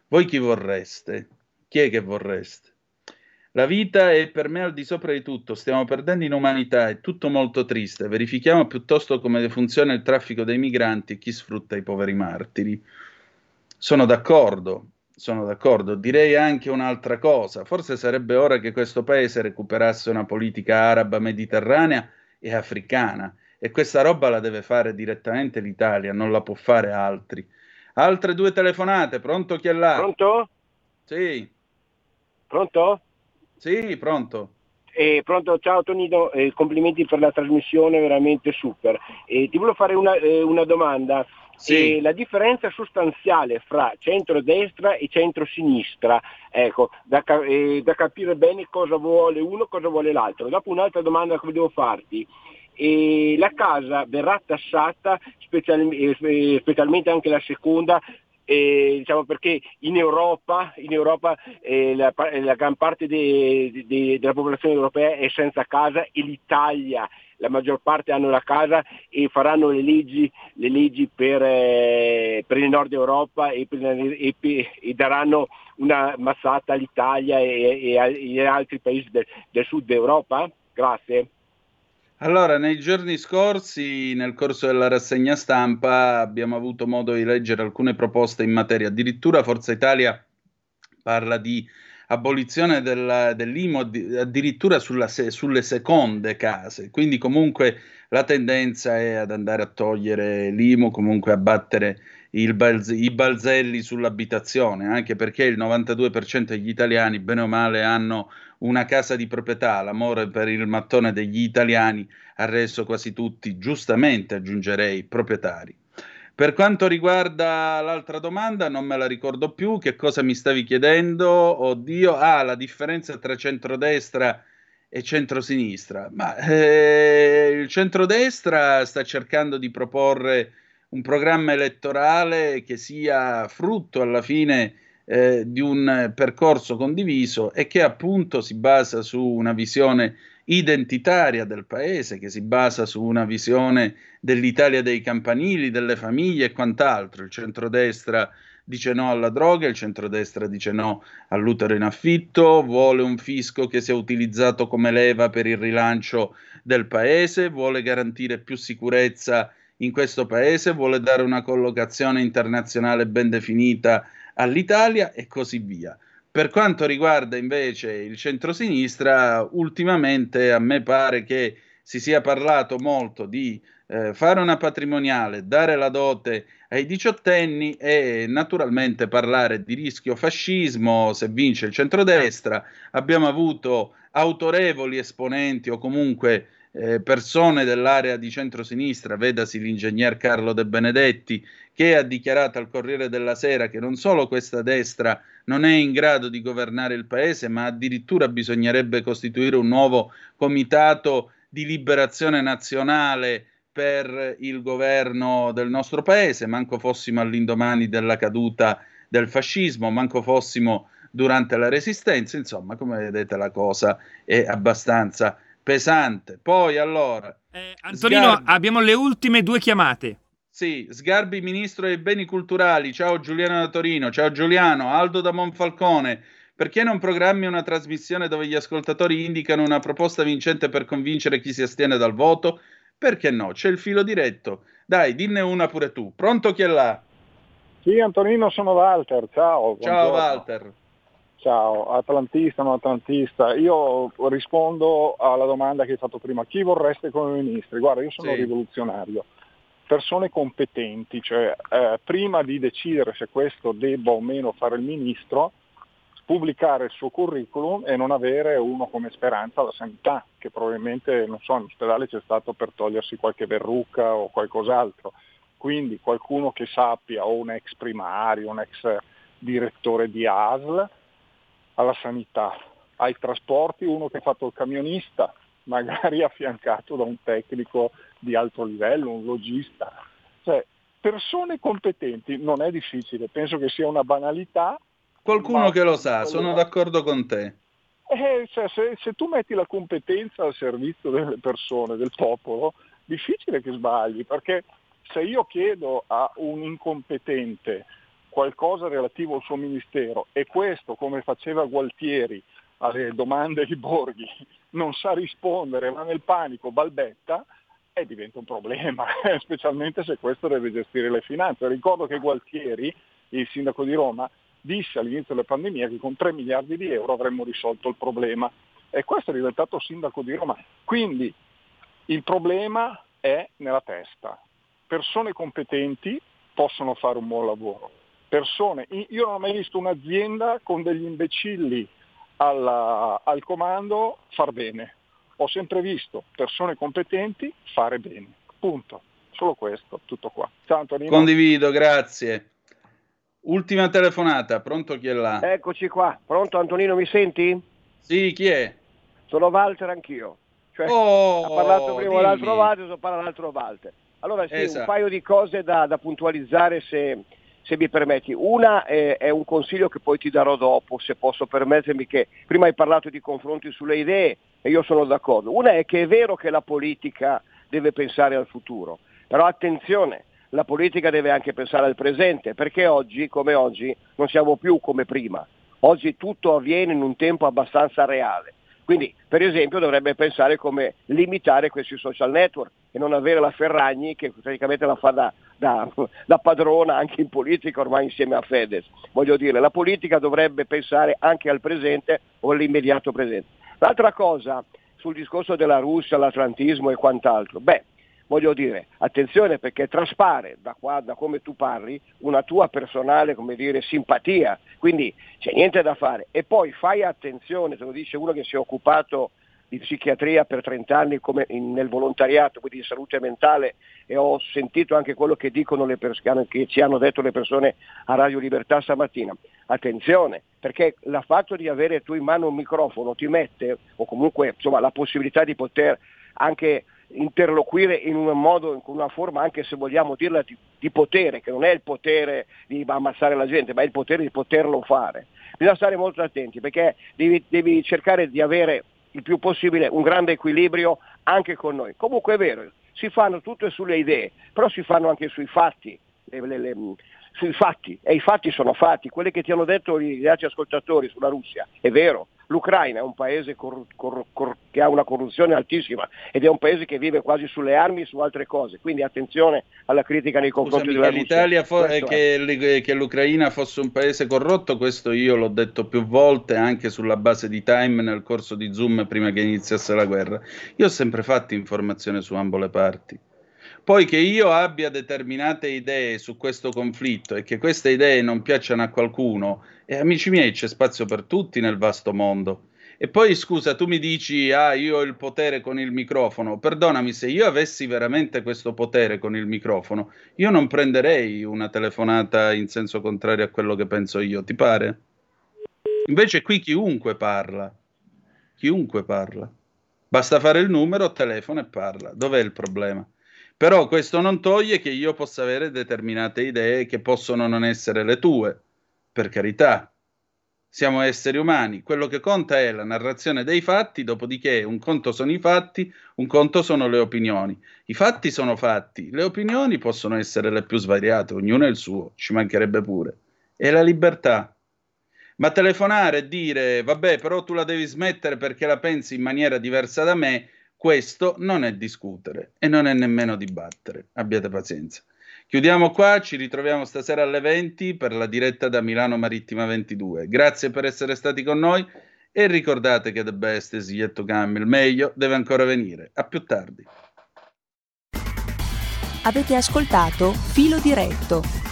Voi chi vorreste? Chi è che vorreste? La vita è per me al di sopra di tutto, stiamo perdendo in umanità, è tutto molto triste. Verifichiamo piuttosto come funziona il traffico dei migranti e chi sfrutta i poveri martiri. Sono d'accordo, sono d'accordo. Direi anche un'altra cosa. Forse sarebbe ora che questo paese recuperasse una politica araba mediterranea e africana. E questa roba la deve fare direttamente l'Italia, non la può fare altri. Altre due telefonate, pronto chi è là? Pronto? Sì. Pronto? Sì, pronto. Eh, pronto, ciao Tonino, eh, complimenti per la trasmissione, veramente super. Eh, ti volevo fare una, eh, una domanda. Sì. la differenza sostanziale fra centro-destra e centro-sinistra, ecco, da, eh, da, capire bene cosa vuole uno e cosa vuole l'altro. Dopo un'altra domanda che devo farti. la casa verrà tassata, special, eh, specialmente anche la seconda, eh, diciamo perché in Europa, in Europa eh, la, la, gran parte de, de, della popolazione europea è senza casa e l'Italia la maggior parte hanno la casa e faranno le leggi, le leggi per, eh, per, il nord Europa e, per, e, e, daranno una massata all'Italia e, agli altri paesi del, del sud Europa? Grazie. Allora, nei giorni scorsi, nel corso della rassegna stampa, abbiamo avuto modo di leggere alcune proposte in materia. Addirittura Forza Italia parla di abolizione della, dell'IMO addirittura sulla, sulle seconde case. Quindi comunque la tendenza è ad andare a togliere l'IMO, comunque a battere balz- i balzelli sull'abitazione, anche perché il 92% degli italiani, bene o male, hanno una casa di proprietà, l'amore per il mattone degli italiani ha reso quasi tutti, giustamente aggiungerei, proprietari. Per quanto riguarda l'altra domanda, non me la ricordo più. Che cosa mi stavi chiedendo? Oddio, ah, la differenza tra centrodestra e centrosinistra. Ma eh, il centrodestra sta cercando di proporre un programma elettorale che sia frutto alla fine eh, di un percorso condiviso e che appunto si basa su una visione identitaria del paese, che si basa su una visione dell'Italia dei campanili, delle famiglie e quant'altro. Il centrodestra dice no alla droga, il centrodestra dice no all'utero in affitto, vuole un fisco che sia utilizzato come leva per il rilancio del paese, vuole garantire più sicurezza in questo paese, vuole dare una collocazione internazionale ben definita all'Italia e così via. Per quanto riguarda invece il centrosinistra, ultimamente a me pare che si sia parlato molto di eh, fare una patrimoniale, dare la dote ai diciottenni e naturalmente parlare di rischio fascismo se vince il centrodestra. Abbiamo avuto autorevoli esponenti o comunque eh, persone dell'area di centrosinistra, vedasi l'ingegner Carlo De Benedetti, che ha dichiarato al Corriere della Sera che non solo questa destra non è in grado di governare il paese, ma addirittura bisognerebbe costituire un nuovo comitato di liberazione nazionale per il governo del nostro paese, manco fossimo all'indomani della caduta del fascismo, manco fossimo durante la resistenza, insomma, come vedete la cosa è abbastanza pesante. Poi allora... Eh, Antonino, Sgarbi, abbiamo le ultime due chiamate. Sì, Sgarbi, ministro dei beni culturali. Ciao Giuliano da Torino. Ciao Giuliano. Aldo da Monfalcone. Perché non programmi una trasmissione dove gli ascoltatori indicano una proposta vincente per convincere chi si astiene dal voto? Perché no? C'è il filo diretto. Dai, dinne una pure tu. Pronto chi è là? Sì, Antonino, sono Walter. Ciao. Ciao buongiorno. Walter. Ciao, atlantista, non atlantista. Io rispondo alla domanda che hai fatto prima. Chi vorreste come ministri? Guarda, io sono sì. rivoluzionario. Persone competenti, cioè eh, prima di decidere se questo debba o meno fare il ministro, pubblicare il suo curriculum e non avere uno come speranza alla sanità, che probabilmente, non so, in ospedale c'è stato per togliersi qualche verruca o qualcos'altro. Quindi qualcuno che sappia, o un ex primario, un ex direttore di ASL, alla sanità, ai trasporti uno che ha fatto il camionista, magari affiancato da un tecnico di alto livello, un logista. Cioè, persone competenti non è difficile, penso che sia una banalità. Qualcuno che lo sa, sono d'accordo con te. Eh, cioè, se, se, tu metti la competenza al servizio delle persone, del popolo, difficile che sbagli, perché se io chiedo a un incompetente qualcosa relativo al suo ministero e questo, come faceva Gualtieri alle domande di Borghi, non sa rispondere, va nel panico, balbetta, e diventa un problema, specialmente se questo deve gestire le finanze. Ricordo che Gualtieri, il sindaco di Roma, disse all'inizio della pandemia che con 3 miliardi di euro avremmo risolto il problema e questo è diventato sindaco di Roma. Quindi il problema è nella testa. Persone competenti possono fare un buon lavoro, persone. Io non ho mai visto un'azienda con degli imbecilli alla, al comando far bene. Ho sempre visto persone competenti fare bene. Punto. Solo questo, tutto qua. Ciao Antonino. Condivido, grazie. Ultima telefonata, pronto chi è là? Eccoci qua, pronto Antonino, mi senti? Sì, chi è? Sono Walter anch'io. Cioè, oh, ha parlato prima dimmi. l'altro Walter, so parla l'altro Walter. Allora sì, esatto. un paio di cose da, da puntualizzare se, se mi permetti. Una è, è, un consiglio che poi ti darò dopo, se posso permettermi, che prima hai parlato di confronti sulle idee e io sono d'accordo. Una è che è vero che la politica deve pensare al futuro, però attenzione, la politica deve anche pensare al presente, perché oggi, come oggi, non siamo più come prima. Oggi tutto avviene in un tempo abbastanza reale. Quindi, per esempio, dovrebbe pensare come limitare questi social network e non avere la Ferragni che praticamente la fa da, da, da, padrona anche in politica ormai insieme a Fedez. Voglio dire, la politica dovrebbe pensare anche al presente o all'immediato presente. L'altra cosa sul discorso della Russia, l'atlantismo e quant'altro, beh, voglio dire, attenzione perché traspare da, qua, da come tu parli una tua personale come dire, simpatia, quindi c'è niente da fare. E poi fai attenzione, te lo dice uno che si è occupato di psichiatria per 30 anni in, nel volontariato, quindi di salute mentale e ho sentito anche quello che persone, che ci hanno detto le persone a Radio Libertà stamattina. Attenzione, perché il fatto di avere tu in mano un microfono ti mette, o comunque insomma, la possibilità di poter anche interloquire in un modo, in una forma anche se vogliamo dirla di, di, potere, che non è il potere di ammazzare la gente, ma è il potere di poterlo fare. Bisogna stare molto attenti perché devi, devi cercare di avere il più possibile un grande equilibrio anche con noi. Comunque è vero, si fanno tutte sulle idee, però si fanno anche sui fatti. Le, le, le, sui fatti, e i fatti sono fatti, quelli che ti hanno detto gli altri ascoltatori sulla Russia, è vero, L'Ucraina è un paese cor- cor- cor- che ha una corruzione altissima ed è un paese che vive quasi sulle armi e su altre cose, quindi attenzione alla critica nei confronti Scusami, della Russia. L'Italia fo- che, che, l'Ucraina fosse un paese corrotto, questo io l'ho detto più volte anche sulla base di Time nel corso di Zoom prima che iniziasse la guerra. Io ho sempre fatto informazione su ambo le parti. Poi che io abbia determinate idee su questo conflitto e che queste idee non piacciono a qualcuno, e amici miei c'è spazio per tutti nel vasto mondo. E poi scusa, tu mi dici, ah, io ho il potere con il microfono. Perdonami, se io avessi veramente questo potere con il microfono, io non prenderei una telefonata in senso contrario a quello che penso io, ti pare? Invece qui chiunque parla, chiunque parla. Basta fare il numero, telefono e parla. Dov'è il problema? Però questo non toglie che io possa avere determinate idee che possono non essere le tue, per carità. Siamo esseri umani, quello che conta è la narrazione dei fatti, dopodiché un conto sono i fatti, un conto sono le opinioni. I fatti sono fatti, le opinioni possono essere le più svariate, ognuno è il suo, ci mancherebbe pure. È la libertà. Ma telefonare e dire, vabbè, però tu la devi smettere perché la pensi in maniera diversa da me, questo non è discutere e non è nemmeno dibattere, abbiate pazienza. Chiudiamo qua, ci ritroviamo stasera alle 20 per la diretta da Milano Marittima 22. Grazie per essere stati con noi e ricordate che The Best is yet to come, il meglio deve ancora venire. A più tardi. Avete ascoltato Filo Diretto